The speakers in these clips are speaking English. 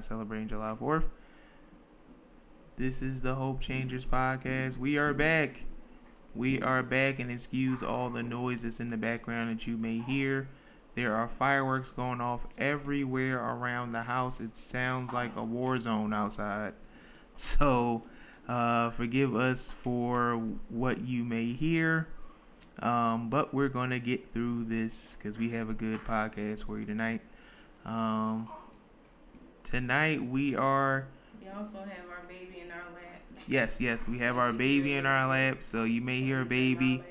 not celebrating July 4th. This is the Hope Changers Podcast. We are back. We are back, and excuse all the noise that's in the background that you may hear. There are fireworks going off everywhere around the house. It sounds like a war zone outside. So, uh, forgive us for what you may hear. Um, but we're going to get through this because we have a good podcast for you tonight. Um, tonight we are. We also have our baby in our lap. Yes, yes, we have our baby in our lap. So you may hear a baby.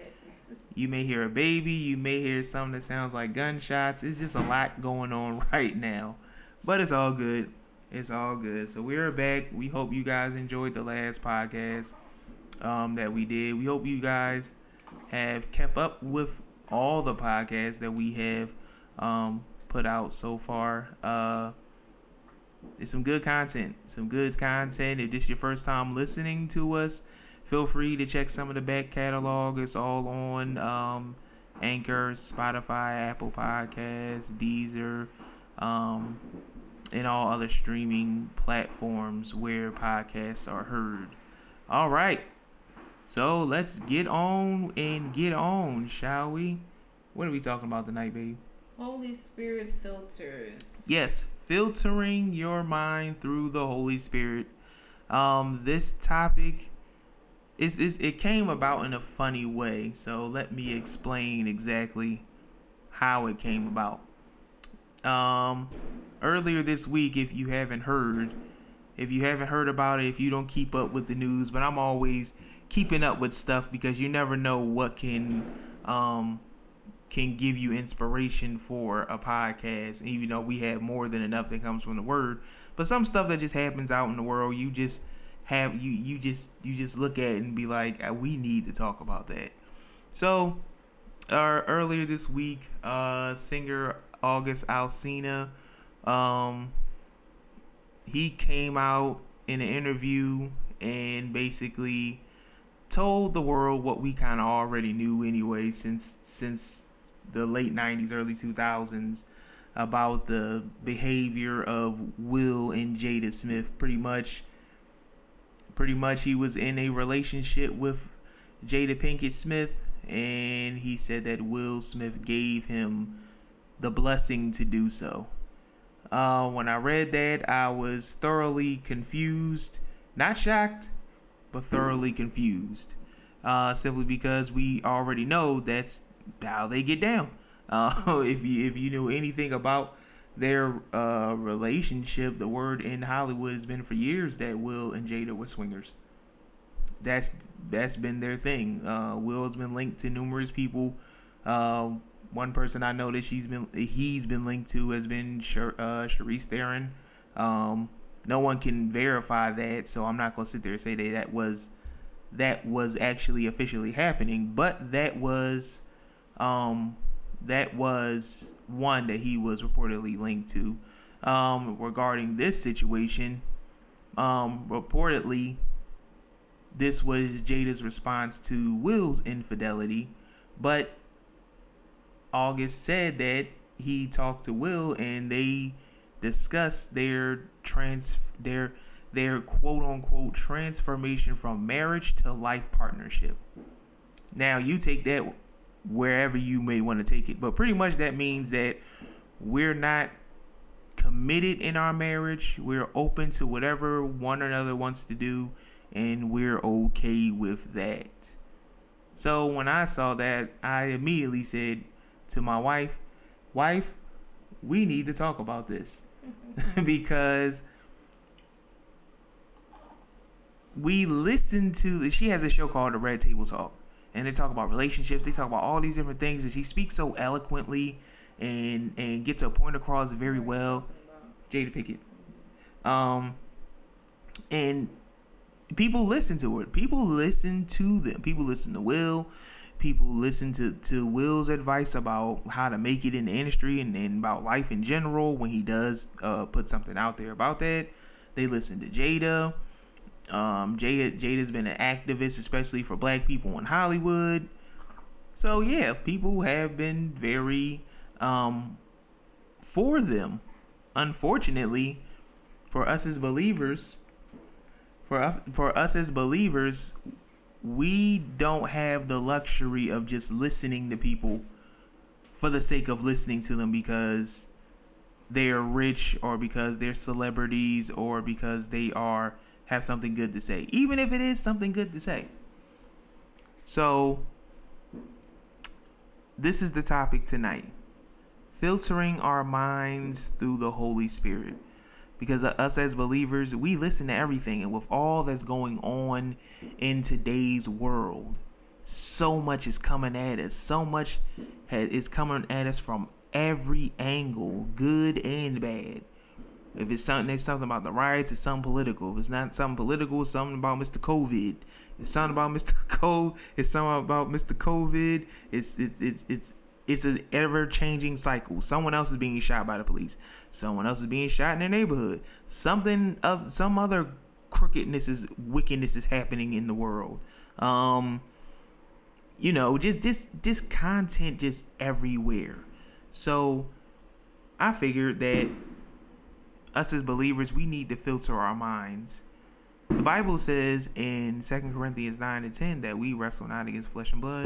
You may hear a baby. You may hear something that sounds like gunshots. It's just a lot going on right now. But it's all good. It's all good. So we're back. We hope you guys enjoyed the last podcast um, that we did. We hope you guys have kept up with all the podcasts that we have um, put out so far. Uh, it's some good content. Some good content. If this is your first time listening to us, feel free to check some of the back catalog. It's all on um, Anchor, Spotify, Apple Podcasts, Deezer, um, and all other streaming platforms where podcasts are heard. All right. So let's get on and get on, shall we? What are we talking about tonight, babe? Holy Spirit filters. Yes, filtering your mind through the Holy Spirit. Um, this topic is is it came about in a funny way. So let me explain exactly how it came about. Um, earlier this week, if you haven't heard, if you haven't heard about it, if you don't keep up with the news, but I'm always keeping up with stuff because you never know what can um can give you inspiration for a podcast. Even though we have more than enough that comes from the word, but some stuff that just happens out in the world, you just have you you just you just look at it and be like, "Uh, we need to talk about that. So, uh, earlier this week, uh, singer August Alsina, um, he came out in an interview and basically told the world what we kind of already knew anyway since since the late 90s early 2000s about the behavior of Will and Jada Smith pretty much pretty much he was in a relationship with Jada Pinkett Smith and he said that Will Smith gave him the blessing to do so. Uh, when I read that, I was thoroughly confused, not shocked, but thoroughly confused. Uh, simply because we already know that's how they get down. Uh, if you if you knew anything about their uh, relationship, the word in Hollywood has been for years that Will and Jada were swingers. That's that's been their thing. Uh, Will's been linked to numerous people. Uh, one person I know that she's been he's been linked to has been Char- uh, Theron. Um, no one can verify that, so I'm not gonna sit there and say that that was that was actually officially happening, but that was um, that was one that he was reportedly linked to. Um, regarding this situation, um, reportedly, this was Jada's response to Will's infidelity, but August said that he talked to Will and they discussed their trans their their quote unquote transformation from marriage to life partnership. Now you take that wherever you may want to take it, but pretty much that means that we're not committed in our marriage. We're open to whatever one another wants to do, and we're okay with that. So when I saw that, I immediately said to my wife, "Wife, we need to talk about this because." we listen to she has a show called the red table talk and they talk about relationships they talk about all these different things and she speaks so eloquently and and gets her point across very well. Jada pickett. Um and people listen to it people listen to them. People listen to will. People listen to to will's advice about how to make it in the industry and, and about life in general when he does uh put something out there about that. They listen to jada Um, Jada Jada's been an activist, especially for Black people in Hollywood. So yeah, people have been very um, for them. Unfortunately, for us as believers, for for us as believers, we don't have the luxury of just listening to people for the sake of listening to them because they're rich or because they're celebrities or because they are have something good to say even if it is something good to say. So this is the topic tonight. Filtering our minds through the holy spirit. Because us as believers we listen to everything and with all that's going on in today's world so much is coming at us. So much is coming at us from every angle, good and bad. If it's something, it's something about the riots. It's something political. If it's not something political, it's something about Mr. COVID. It's something about Mr. COVID. It's something about Mr. COVID. It's it's it's it's it's an ever changing cycle. Someone else is being shot by the police. Someone else is being shot in their neighborhood. Something of some other crookedness is wickedness is happening in the world. Um, you know, just this this content just everywhere. So I figured that us as believers, we need to filter our minds. The Bible says in Second Corinthians 9 and 10 that we wrestle not against flesh and blood.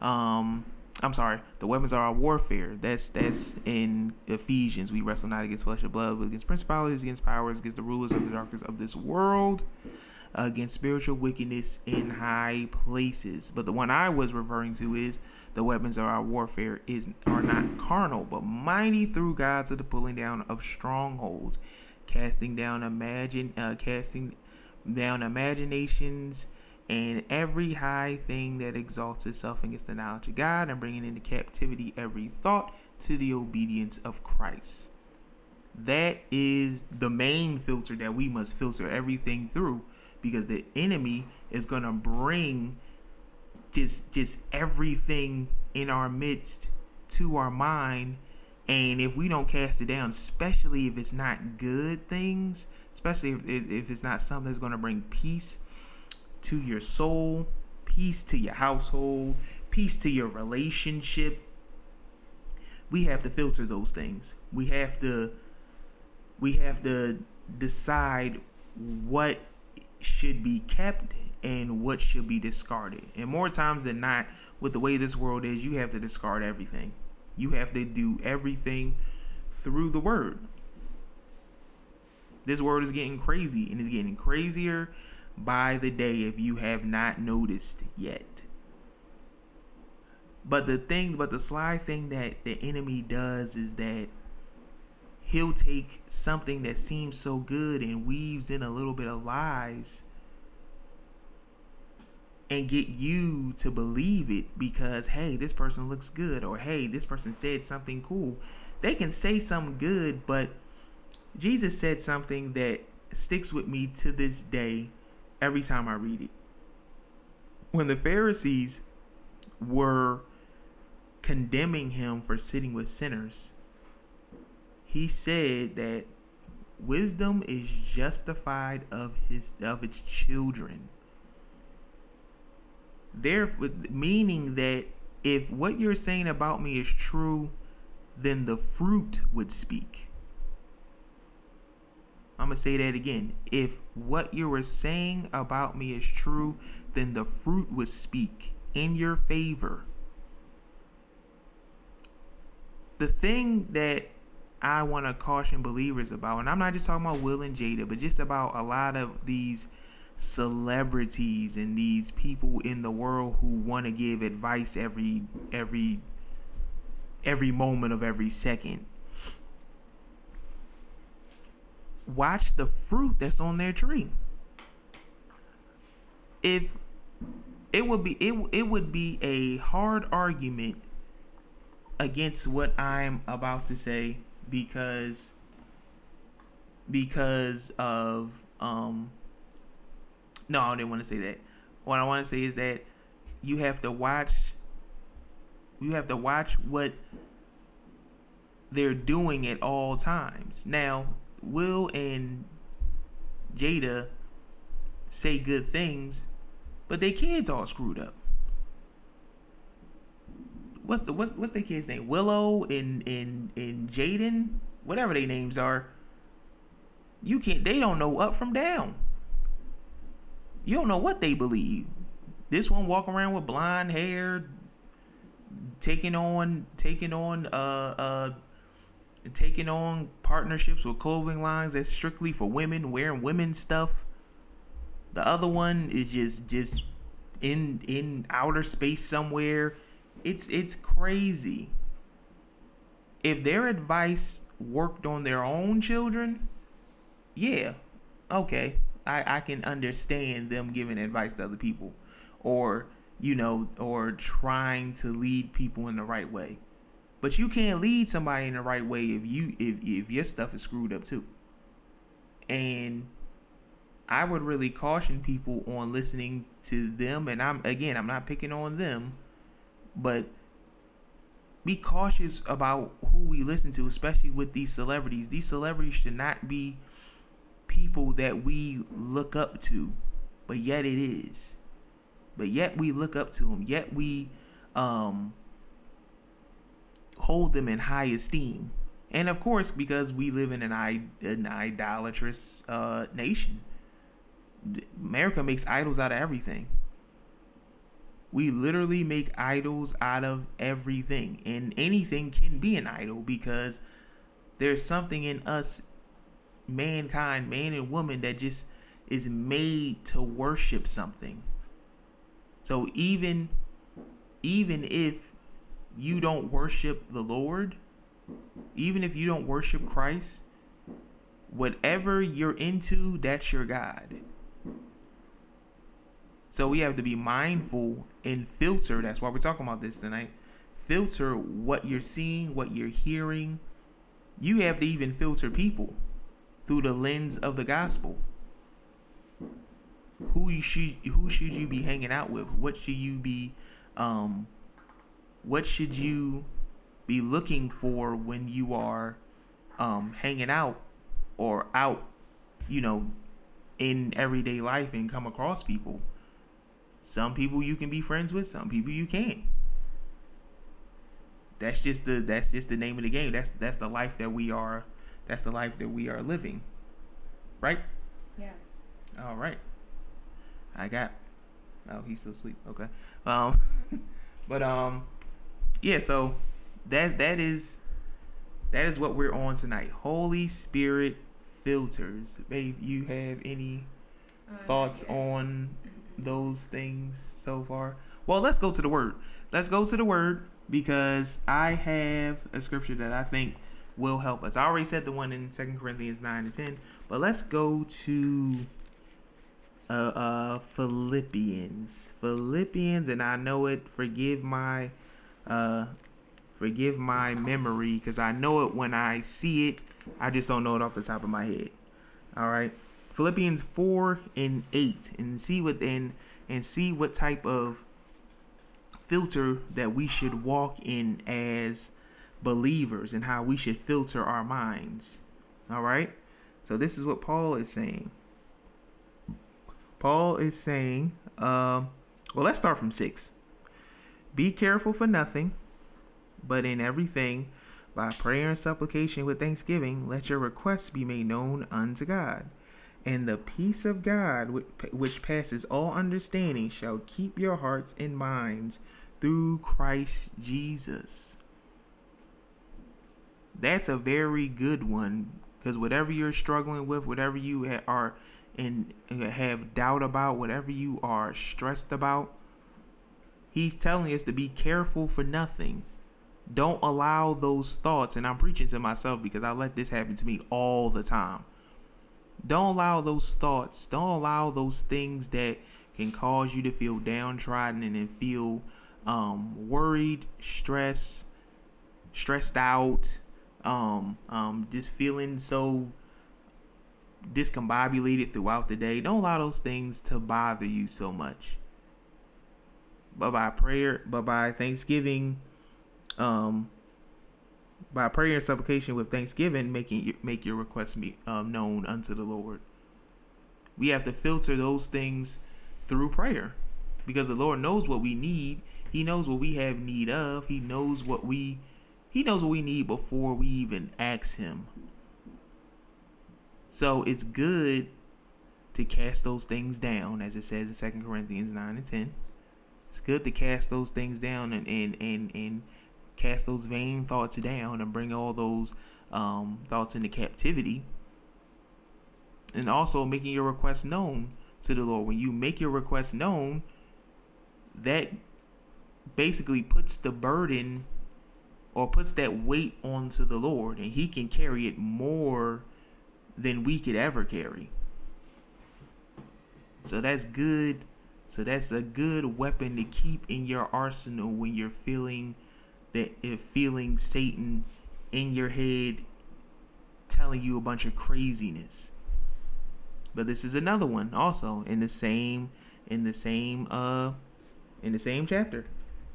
Um, I'm sorry, the weapons are our warfare. That's that's in Ephesians. We wrestle not against flesh and blood, but against principalities, against powers, against the rulers of the darkness of this world, against spiritual wickedness in high places. But the one I was referring to is the weapons of our warfare is are not carnal, but mighty through God to the pulling down of strongholds, casting down imagine uh, casting down imaginations and every high thing that exalts itself against the knowledge of God, and bringing into captivity every thought to the obedience of Christ. That is the main filter that we must filter everything through because the enemy is going to bring just just everything in our midst to our mind. And if we don't cast it down especially if it's not good things especially if, if it's not something that's going to bring peace to your soul peace to your household peace to your relationship we have to filter those things. We have to we have to decide what should be kept and what should be discarded. And more times than not, with the way this world is, you have to discard everything. You have to do everything through the word. This world is getting crazy and it's getting crazier by the day if you have not noticed yet. But the thing, but the sly thing that the enemy does is that he'll take something that seems so good and weaves in a little bit of lies and get you to believe it because hey this person looks good or hey this person said something cool. They can say something good but jesus said something that sticks with me to this day every time i read it. When the pharisees were condemning him for sitting with sinners he said that wisdom is justified of his of its children. There meaning that if what you're saying about me is true then the fruit would speak. I'm gonna say that again. If what you were saying about me is true then the fruit would speak in your favor. The thing that I want to caution believers about, and I'm not just talking about Will and Jada, but just about a lot of these celebrities and these people in the world who want to give advice every every every moment of every second. Watch the fruit that's on their tree. If it would be it, it would be a hard argument against what I'm about to say because because of um no, I didn't want to say that. What I want to say is that you have to watch you have to watch what they're doing at all times. Now, Will and Jada say good things, but their kids all screwed up. What's the what's what's their kid's name? Willow and and and Jaden, whatever their names are. You can't. They don't know up from down. You don't know what they believe. This one walking around with blonde hair, taking on taking on uh uh taking on partnerships with clothing lines that's strictly for women, wearing women's stuff. The other one is just just in in outer space somewhere. It's it's crazy. If their advice worked on their own children, yeah, okay. I, I can understand them giving advice to other people or you know or trying to lead people in the right way but you can't lead somebody in the right way if you if if your stuff is screwed up too. And I would really caution people on listening to them and I'm again, I'm not picking on them, but be cautious about who we listen to, especially with these celebrities. These celebrities should not be people that we look up to, but yet it is. But yet we look up to them. Yet we um hold them in high esteem. And of course, because we live in an, an idolatrous uh, nation, America makes idols out of everything. We literally make idols out of everything, and anything can be an idol because there's something in us, mankind, man and woman, that just is made to worship something. So even even if you don't worship the Lord, even if you don't worship Christ, whatever you're into, that's your God. So we have to be mindful and filter. That's why we're talking about this tonight. Filter what you're seeing, what you're hearing. You have to even filter people through the lens of the gospel. Who you should who should you be hanging out with? What should you be um what should you be looking for when you are um, hanging out or out, you know, in everyday life and come across people? Some people you can be friends with, some people you can't. That's just the that's just the name of the game. That's that's the life that we are that's the life that we are living. Right? Yes. All right. I got Oh, he's still asleep. Okay. Um but um yeah, so that that is that is what we're on tonight. Holy Spirit filters. Babe, you have any Uh, thoughts yeah. on those things so far? Well, let's go to the word. Let's go to the word because I have a scripture that I think will help us. I already said the one in Second Corinthians 9 and 10, but let's go to uh, uh Philippians. Philippians and I know it, forgive my uh forgive my memory because I know it when I see it. I just don't know it off the top of my head. All right. Philippians 4 and 8 and see what then and see what type of filter that we should walk in as believers and how we should filter our minds. All right? So this is what Paul is saying. Paul is saying, um, well, let's start from 6. Be careful for nothing, but in everything, by prayer and supplication with thanksgiving, let your requests be made known unto God. And the peace of God, which passes all understanding, shall keep your hearts and minds through Christ Jesus. That's a very good one because whatever you're struggling with, whatever you are and have doubt about, whatever you are stressed about, he's telling us to be careful for nothing. Don't allow those thoughts, and I'm preaching to myself because I let this happen to me all the time. Don't allow those thoughts, don't allow those things that can cause you to feel downtrodden and then feel um, worried, stressed, stressed out, um, um, just feeling so discombobulated throughout the day. Don't allow those things to bother you so much. But by prayer, but by thanksgiving, um, by prayer and supplication with thanksgiving, making make your requests be um, known unto the Lord. We have to filter those things through prayer because the Lord knows what we need. He knows what we have need of. He knows what we he knows what we need before we even ask him. So it's good to cast those things down, as it says in Second Corinthians 9 and 10. It's good to cast those things down and, and, and, and cast those vain thoughts down and bring all those um, thoughts into captivity. And also making your request known to the Lord. When you make your request known, that basically puts the burden or puts that weight onto the Lord, and He can carry it more than we could ever carry. So that's good. So that's a good weapon to keep in your arsenal when you're feeling that if feeling Satan in your head telling you a bunch of craziness. But this is another one also in the same in the same uh in the same chapter.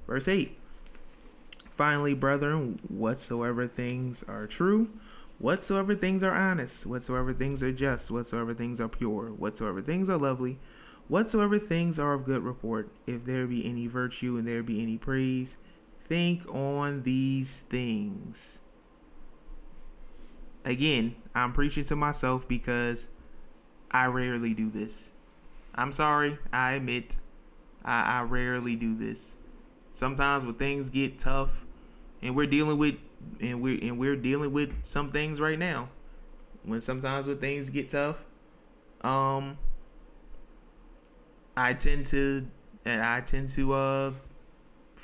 Verse 8. Finally, brethren, whatsoever things are true, whatsoever things are honest, whatsoever things are just, whatsoever things are pure, whatsoever things are lovely, whatsoever things are of good report, if there be any virtue and there be any praise, think on these things. Again, I'm preaching to myself because I rarely do this. I'm sorry, I admit, I, I rarely do this. Sometimes when things get tough, and we're dealing with, and we're and we're dealing with some things right now. When sometimes when things get tough, um, I tend to, and I tend to uh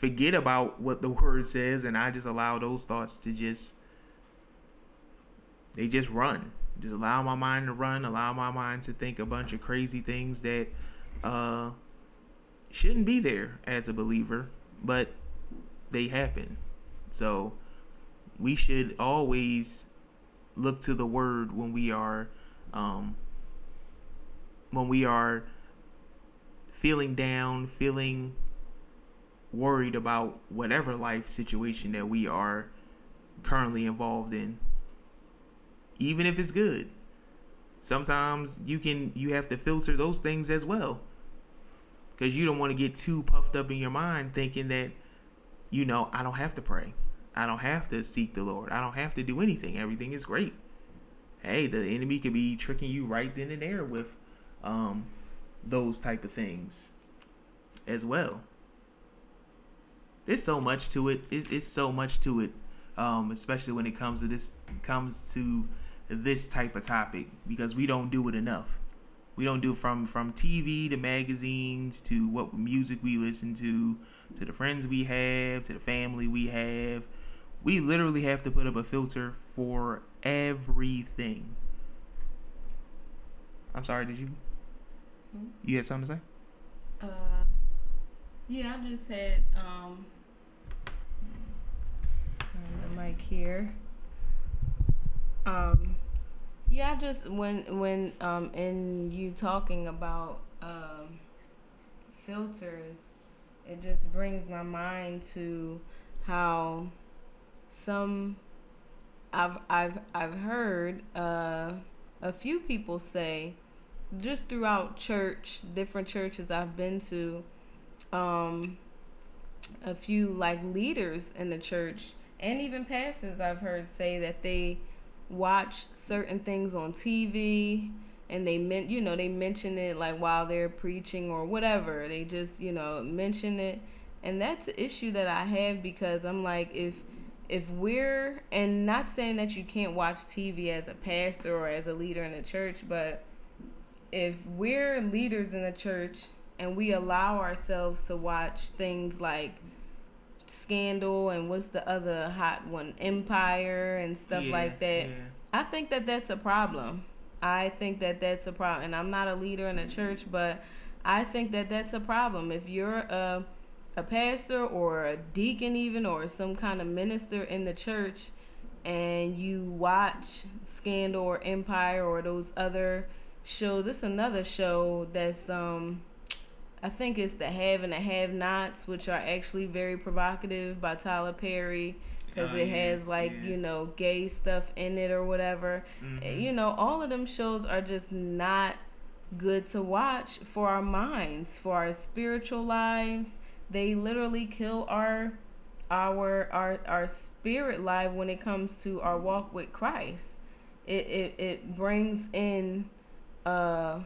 forget about what the word says, and I just allow those thoughts to just they just run. Just allow my mind to run, allow my mind to think a bunch of crazy things that uh shouldn't be there as a believer, but they happen. So we should always look to the word when we are um when we are feeling down, feeling worried about whatever life situation that we are currently involved in even if it's good. Sometimes you can you have to filter those things as well. Because you don't want to get too puffed up in your mind thinking that you know i don't have to pray. I don't have to seek the lord. I don't have to do anything. Everything is great. Hey the enemy could be tricking you right then and there with um those type of things as well there's so much to it. It's, it's so much to it, um, especially when it comes to this comes to this type of topic because we don't do it enough. We don't do from from TV to magazines to what music we listen to to the friends we have to the family we have. We literally have to put up a filter for everything. I'm sorry. Did you? Hmm? You had something to say? Uh, yeah, I just had um. Turn the mic here. Um, yeah, I just when when um in you talking about um filters, it just brings my mind to how some I've I've I've heard uh a few people say just throughout church, different churches I've been to, um, a few like leaders in the church and even pastors I've heard say that they watch certain things on TV and they meant you know they mention it like while they're preaching or whatever. They just you know mention it. And that's an issue that I have because I'm like if if we're and not saying that you can't watch TV as a pastor or as a leader in the church but if we're leaders in the church and we allow ourselves to watch things like Scandal and what's the other hot one, Empire and stuff Yeah, like that, yeah. I think that that's a problem. I think that that's a problem. And I'm not a leader in the church, but I think that that's a problem. If you're a, a pastor or a deacon, even, or some kind of minister in the church, and you watch Scandal or Empire or those other shows, it's another show that's um I think it's the Have and the Have Nots, which are actually very provocative by Tyler Perry because Oh, it yeah, has like yeah. you know gay stuff in it or whatever. Mhm. Eh, You know, all of them shows are just not good to watch for our minds, for our spiritual lives. They literally kill our our our our spirit life when it comes to our walk with Christ. It it, it brings in uh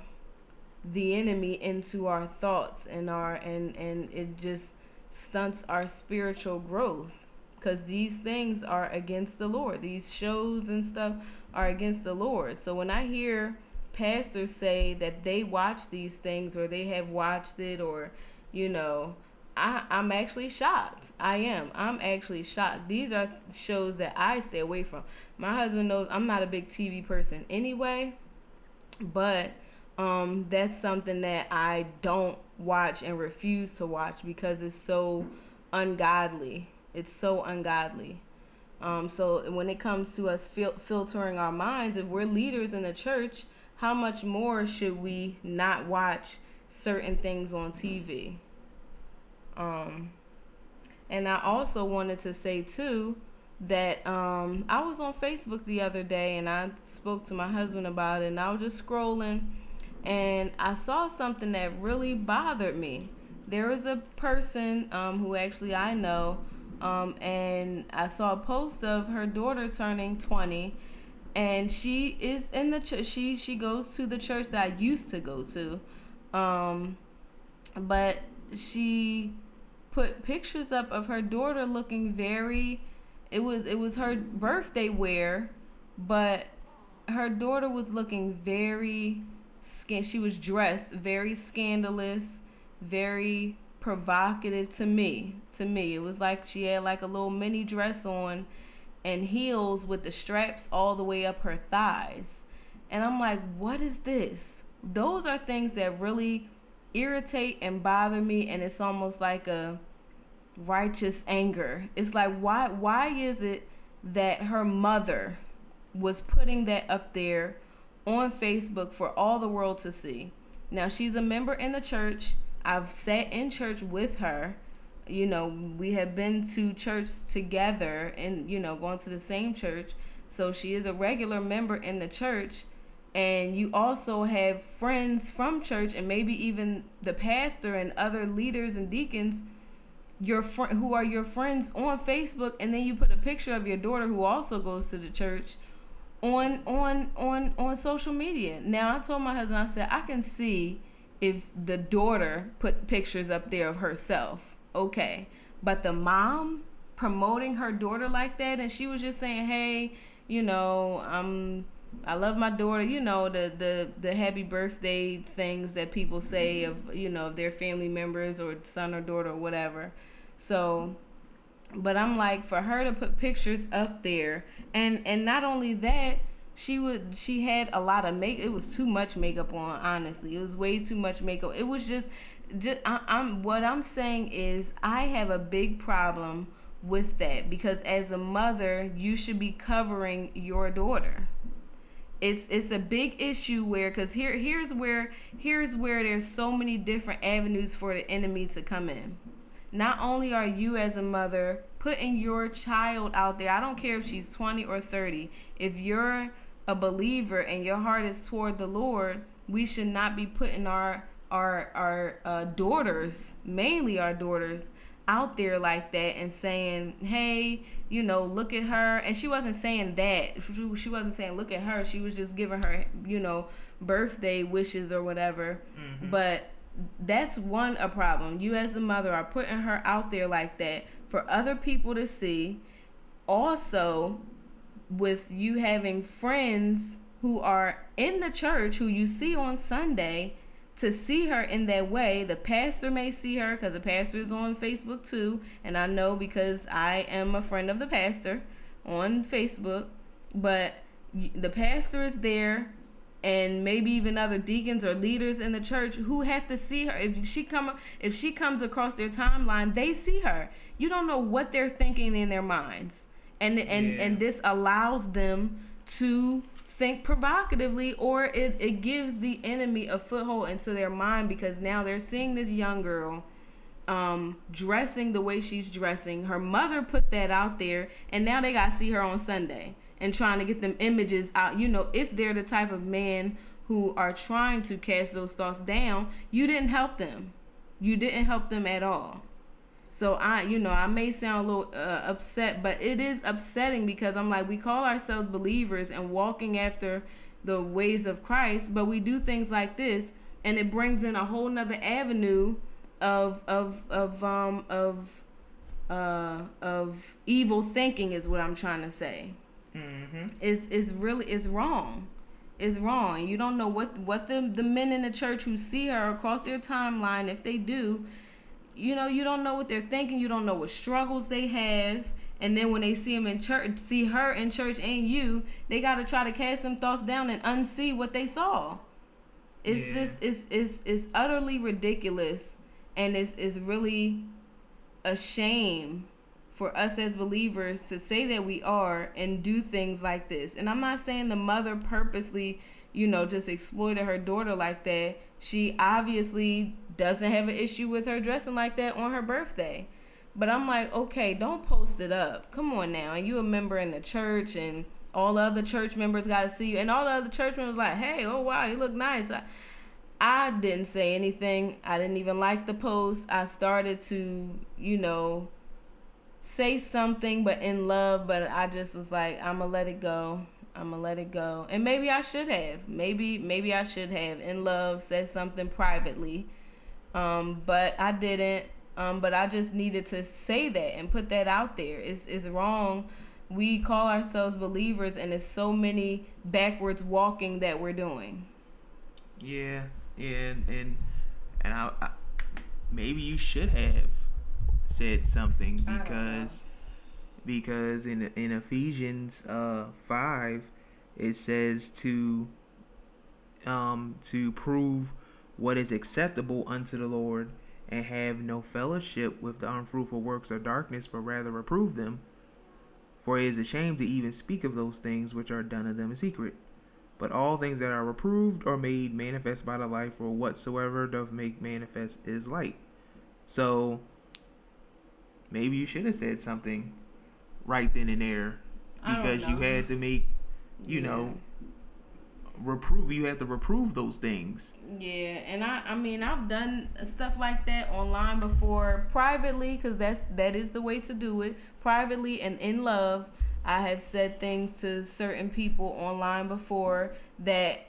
the enemy into our thoughts and our and and it just stunts our spiritual growth because these things are against the Lord. These shows and stuff are against the Lord. So when I hear pastors say that they watch these things or they have watched it or you know I, I'm actually shocked. I am. I'm actually shocked. These are shows that I stay away from. My husband knows I'm not a big TV person anyway, but um, that's something that I don't watch and refuse to watch because it's so ungodly. It's so ungodly. Um, so when it comes to us fil- filtering our minds, if we're leaders in the church, how much more should we not watch certain things on TV? Um, and I also wanted to say too that um, I was on Facebook the other day and I spoke to my husband about it, and I was just scrolling and I saw something that really bothered me. There was a person um, who actually I know, um, and I saw a post of her daughter turning 20, and she is in the ch- she she goes to the church that I used to go to, um, but she put pictures up of her daughter looking very. It was it was her birthday wear, but her daughter was looking very skin. She was dressed very scandalous, very provocative to me. To me, it was like she had like a little mini dress on and heels with the straps all the way up her thighs. And I'm like, what is this? Those are things that really irritate and bother me and it's almost like a righteous anger. It's like why why is it that her mother was putting that up there on Facebook for all the world to see. Now, she's a member in the church. I've sat in church with her. You know, we have been to church together and, you know, going to the same church. So she is a regular member in the church. And you also have friends from church and maybe even the pastor and other leaders and deacons your fr- who are your friends on Facebook and then you put a picture of your daughter who also goes to the church on on on on social media. Now I told my husband I said I can see if the daughter put pictures up there of herself. Okay. But the mom promoting her daughter like that and she was just saying, "Hey, you know, I'm I love my daughter, you know, the the the happy birthday things that people say of, you know, their family members or son or daughter or whatever." So but I'm like for her to put pictures up there and and not only that she would she had a lot of make it was too much makeup on honestly. It was way too much makeup. It was just just I, i'm what i'm saying is i have a big problem with that because as a mother you should be covering your daughter. It's it's a big issue where because here here's where here's where there's so many different avenues for the enemy to come in not only are you as a mother putting your child out there, I don't care if she's 20 or 30, if you're a believer and your heart is toward the Lord, we should not be putting our our our uh, daughters, mainly our daughters, out there like that and saying, "Hey, you know, look at her." And she wasn't saying that. She, she wasn't saying, "Look at her." She was just giving her, you know, birthday wishes or whatever. Mm-hmm. But that's one a problem. You as a mother are putting her out there like that for other people to see. Also, with you having friends who are in the church who you see on Sunday to see her in that way. The pastor may see her because the pastor is on Facebook too, and I know because I am a friend of the pastor on Facebook. But the pastor is there and maybe even other deacons or leaders in the church who have to see her. If she come if she comes across their timeline they see her. You don't know what they're thinking in their minds. And and yeah. and this allows them to think provocatively or it, it gives the enemy a foothold into their mind because now they're seeing this young girl um, dressing the way she's dressing. Her mother put that out there and now they got to see her on sunday and trying to get them images out. You know, if they're the type of man who are trying to cast those thoughts down, you didn't help them. You didn't help them at all. So I, you know, I may sound a little uh, upset, but it is upsetting because I'm like, we call ourselves believers and walking after the ways of Christ, but we do things like this, and it brings in a whole nother avenue of of of um of uh of evil thinking is what I'm trying to say. Mm-hmm. It's it's really it's wrong. It's wrong. You don't know what what the the men in the church who see her across their timeline, if they do, you know, you don't know what they're thinking. You don't know what struggles they have. And then when they see him in church, see her in church and you, they got to try to cast some thoughts down and unsee what they saw. It's Yeah. just it's it's it's utterly ridiculous, and it's it's really a shame for us as believers to say that we are and do things like this. And I'm not saying the mother purposely, you know, just exploited her daughter like that. She obviously doesn't have an issue with her dressing like that on her birthday. But I'm like, okay, don't post it up. Come on now. And you a member in the church and all the other church members got to see you. And all the other church members like, hey, oh wow, you look nice. I, I didn't say anything. I didn't even like the post. I started to, you know, say something, but in love. But I just was like, I'm gonna let it go. I'm gonna let it go. And maybe I should have. Maybe maybe I should have in love said something privately. Um, but I didn't. Um, but I just needed to say that and put that out there. It's it's wrong. We call ourselves believers, and it's so many backwards walking that we're doing. Yeah, yeah, and and, I, I maybe you should have said something I don't know. because because in in Ephesians uh five it says to um to prove what is acceptable unto the Lord and have no fellowship with the unfruitful works of darkness, but rather reprove them. For it is a shame to even speak of those things which are done of them in secret. But all things that are reproved are made manifest by the light, for whatsoever doth make manifest is light. So maybe you should have said something right then and there because you had to make, you Yeah. know, reprove. You have to reprove those things. Yeah, and I I mean I've done stuff like that online before privately cuz that's that is the way to do it. Privately and in love, I have said things to certain people online before that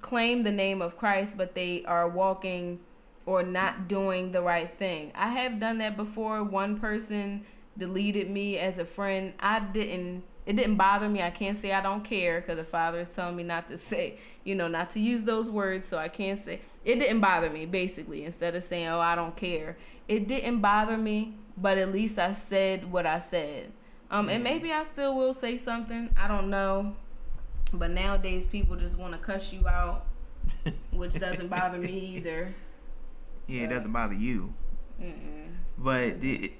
claim the name of Christ but they are walking or not doing the right thing. I have done that before. One person deleted me as a friend. I didn't it didn't bother me. I can't say I don't care because the father is telling me not to say, you know, not to use those words. So I can't say it didn't bother me. Basically, instead of saying, "Oh, I don't care," it didn't bother me. But at least I said what I said. Um, and maybe I still will say something. I don't know. But nowadays, people just want to cuss you out, which doesn't bother me either. Yeah, it doesn't bother you. Mm-mm. But the,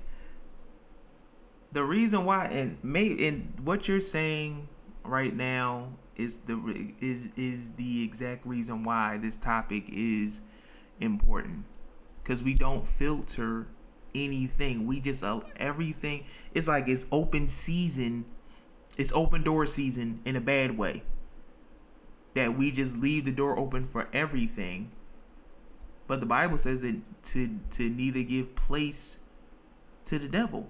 the reason why and may and what you're saying right now is the is is the exact reason why this topic is important. Because we don't filter anything. We just uh, everything it's like it's open season it's open door season in a bad way. That we just leave the door open for everything but the bible says that to to neither give place to the devil.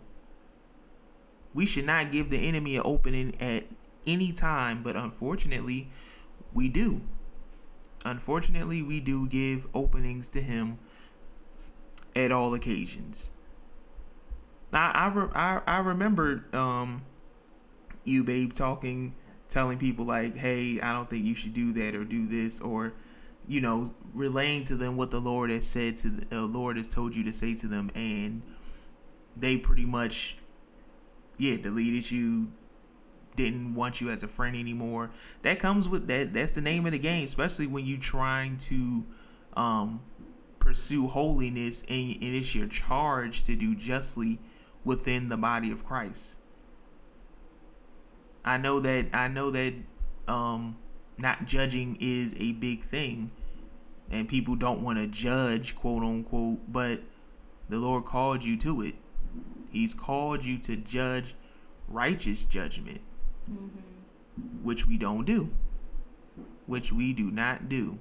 We should not give the enemy an opening at any time but unfortunately we do. Unfortunately we do give openings to him at all occasions. Now i re- I, I remember um you babe talking telling people like hey i don't think you should do that or do this or you know relaying to them what the lord has said to the uh, lord has told you to say to them and they pretty much yeah deleted you didn't want you as a friend anymore. That comes with that that's the name of the game especially when you're trying to um pursue holiness and, and it's your charge to do justly within the body of christ. I know that i know that um not judging is a big thing. And people don't want to judge quote unquote but the lord called you to it. He's called you to judge righteous judgment which we don't do. Which we do not do.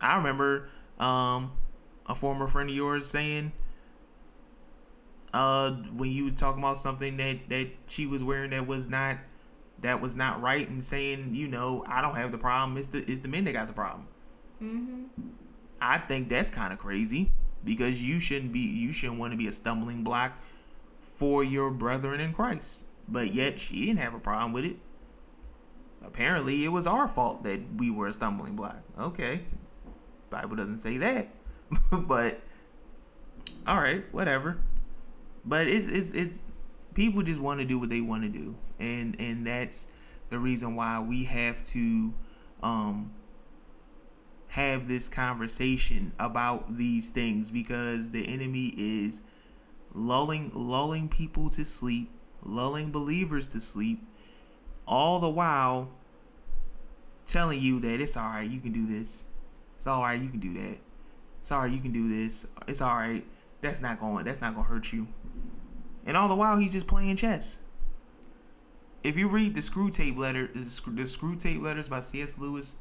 I remember um, a former friend of yours saying uh, when you was talking about something that that she was wearing that was not that was not right and saying, you know, I don't have the problem. It's the it's the men that got the problem. Mm-hmm. I think that's kind of crazy because you shouldn't be you shouldn't want to be a stumbling block for your brethren in Christ. But yet she didn't have a problem with it. Apparently it was our fault that we were a stumbling block. Okay. Bible doesn't say that. but all right, whatever. But it's it's it's people just want to do what they want to do. And and that's the reason why we have to um have this conversation about these things because the enemy is lulling lulling people to sleep, lulling believers to sleep, all the while telling you that it's all right, you can do this. It's all right, you can do that. Right, you can do this. It's all right. That's not going. That's not going to hurt you. And all the while, he's just playing chess. If you read the Screwtape letter, the, Screwtape letters by C.S. Lewis,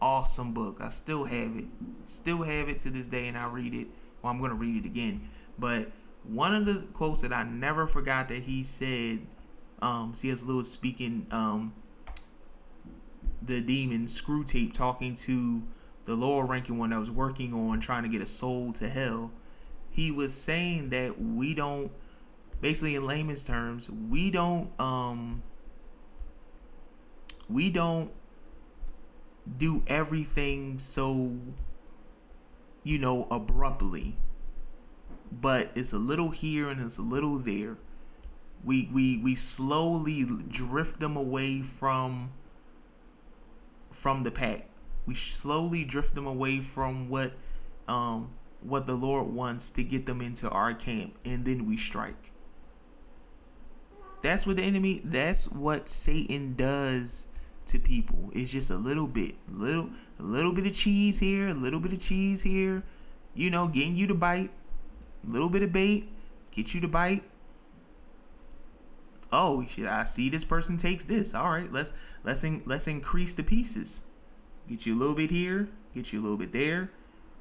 awesome book. I still have it. Still have it to this day, and I read it. Well, I'm going to read it again. But one of the quotes that I never forgot that he said, um, C.S. Lewis speaking, um, the demon Screwtape talking to the lower ranking one that was working on trying to get a soul to hell. He was saying that we don't, basically in layman's terms, we don't, um, we don't do everything so you know abruptly but it's a little here and it's a little there. We we we slowly drift them away from from the pack. We slowly drift them away from what um what the lord wants to get them into our camp and then we strike. That's what the enemy that's what satan does to people. It's just a little bit, little, a little bit of cheese here, a little bit of cheese here. You know, getting you to bite. A little bit of bait, get you to bite. Oh! I see this person takes this. All right, let's let's in, let's increase the pieces. Get you a little bit here, get you a little bit there,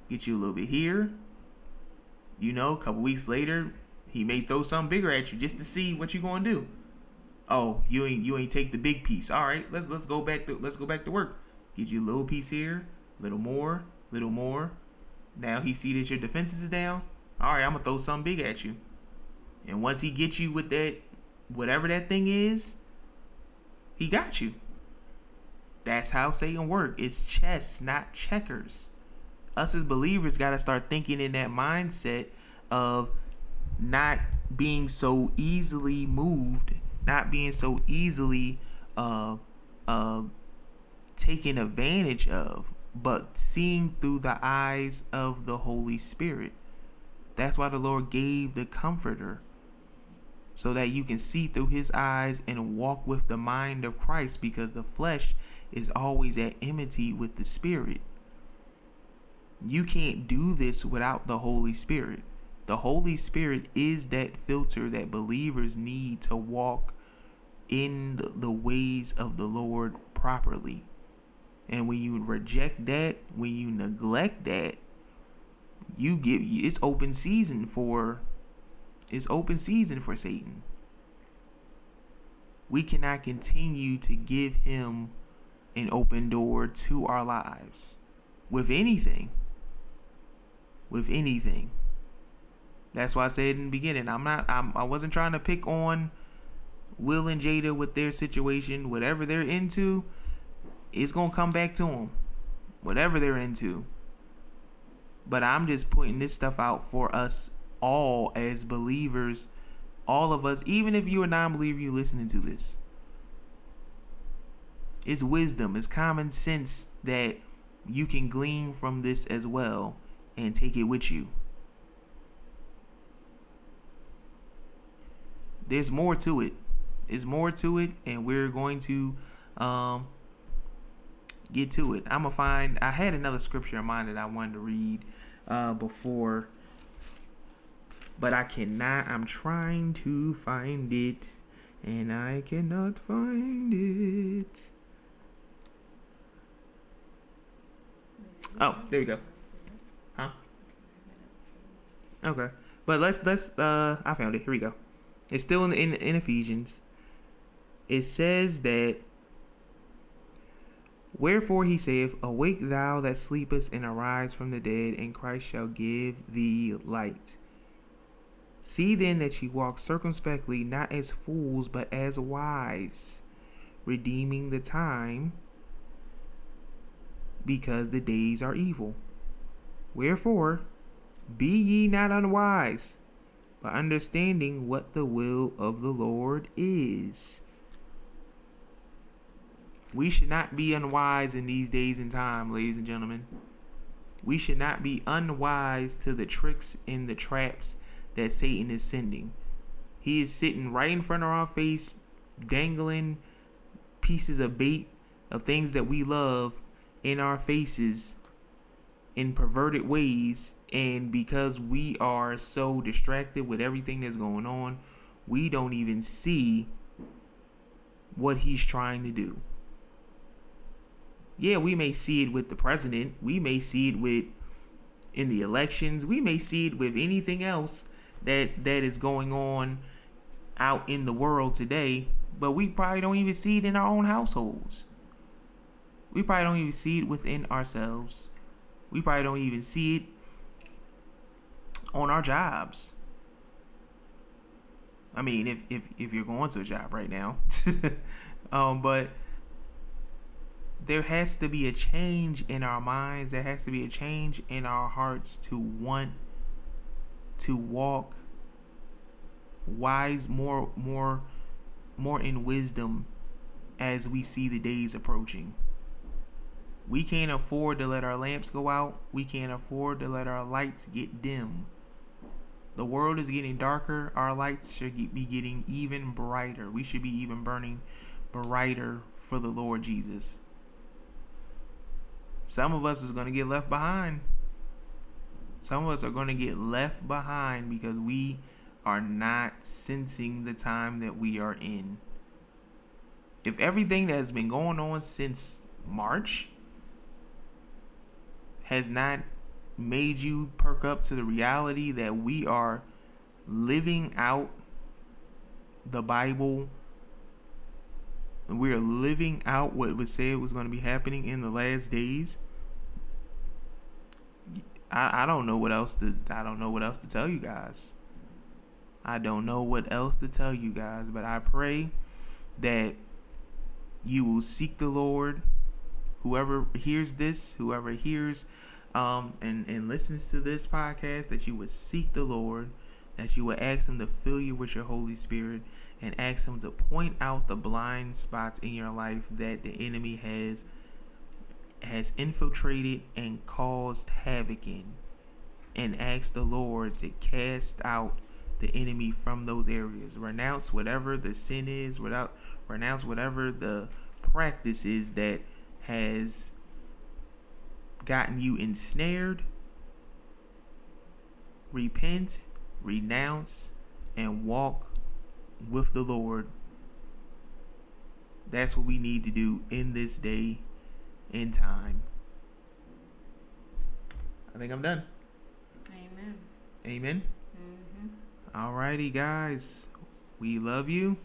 get you a little bit here. You know, a couple weeks later, he may throw something bigger at you just to see what you're gonna do oh, you ain't you ain't take the big piece. All right, let's let's go back to let's go back to work. Get you a little piece here, little more, little more. Now he see that your defenses is down. All right, I'm gonna throw something big at you. And once he gets you with that, whatever that thing is, he got you. That's how Satan work. It's chess, not checkers. Us as believers got to start thinking in that mindset of not being so easily moved not being so easily uh, uh, taken advantage of, but seeing through the eyes of the Holy Spirit. That's why the Lord gave the Comforter, so that you can see through His eyes and walk with the mind of Christ, because the flesh is always at enmity with the Spirit. You can't do this without the Holy Spirit. The Holy Spirit is that filter that believers need to walk in the ways of the Lord properly. And when you reject that, when you neglect that, you give it's open season for it's open season for Satan. We cannot continue to give him an open door to our lives with anything. With anything. That's why I said in the beginning, I'm not I'm I wasn't trying to pick on Will and Jada with their situation, whatever they're into, it's gonna come back to them. Whatever they're into. But I'm just putting this stuff out for us all as believers, all of us, even if you're a non-believer, you listening to this. It's wisdom, it's common sense that you can glean from this as well and take it with you. There's more to it. There's more to it, and we're going to um, get to it. I'm gonna find. I had another scripture in mind that I wanted to read uh, before, but I cannot. I'm trying to find it, and I cannot find it. Oh, there we go. Huh? Okay, but let's let's. Uh, I found it. Here we go. It's still in in, in Ephesians. It says that. Wherefore he saith, Awake thou that sleepest, and arise from the dead, and Christ shall give thee light. See then that ye walk circumspectly, not as fools, but as wise, redeeming the time, because the days are evil. Wherefore, be ye not unwise, but understanding what the will of the Lord is. We should not be unwise in these days and time, ladies and gentlemen. We should not be unwise to the tricks and the traps that Satan is sending. He is sitting right in front of our face, dangling pieces of bait of things that we love in our faces in perverted ways. And because we are so distracted with everything that's going on, we don't even see what he's trying to do yeah, we may see it with the president, we may see it with in the elections, we may see it with anything else that that is going on out in the world today, but we probably don't even see it in our own households. We probably don't even see it within ourselves. We probably don't even see it on our jobs. I mean, if if if you're going to a job right now, um, but there has to be a change in our minds. There has to be a change in our hearts to want to walk wise more more more in wisdom as we see the days approaching. We can't afford to let our lamps go out. We can't afford to let our lights get dim. The world is getting darker. Our lights should be getting even brighter. We should be even burning brighter for the Lord Jesus some of us is going to get left behind. Some of us are going to get left behind because we are not sensing the time that we are in. If everything that has been going on since March has not made you perk up to the reality that we are living out the Bible we are living out what was said was going to be happening in the last days. I, I don't know what else to I don't know what else to tell you guys. I don't know what else to tell you guys, but I pray that you will seek the Lord. Whoever hears this, whoever hears um, and, and listens to this podcast, that you would seek the Lord, that you would ask Him to fill you with your Holy Spirit, and ask Him to point out the blind spots in your life that the enemy has has infiltrated and caused havoc in, and ask the Lord to cast out the enemy from those areas. Renounce whatever the sin is, without renounce whatever the practice is that has gotten you ensnared. Repent, renounce, and walk with the Lord. That's what we need to do in this day in time. I think I'm done. Amen. Amen. Mm-hmm. Alrighty, guys. We love you.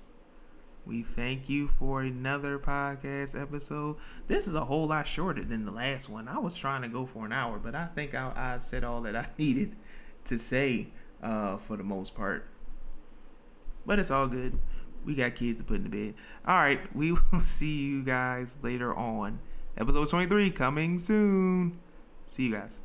We thank you for another podcast episode. This is a whole lot shorter than the last one. I was trying to go for an hour, but I think I, I said all that I needed to say uh, for the most part. But it's all good. We got kids to put in the bed. All right, we will see you guys later on. Episode 23 coming soon. See you guys.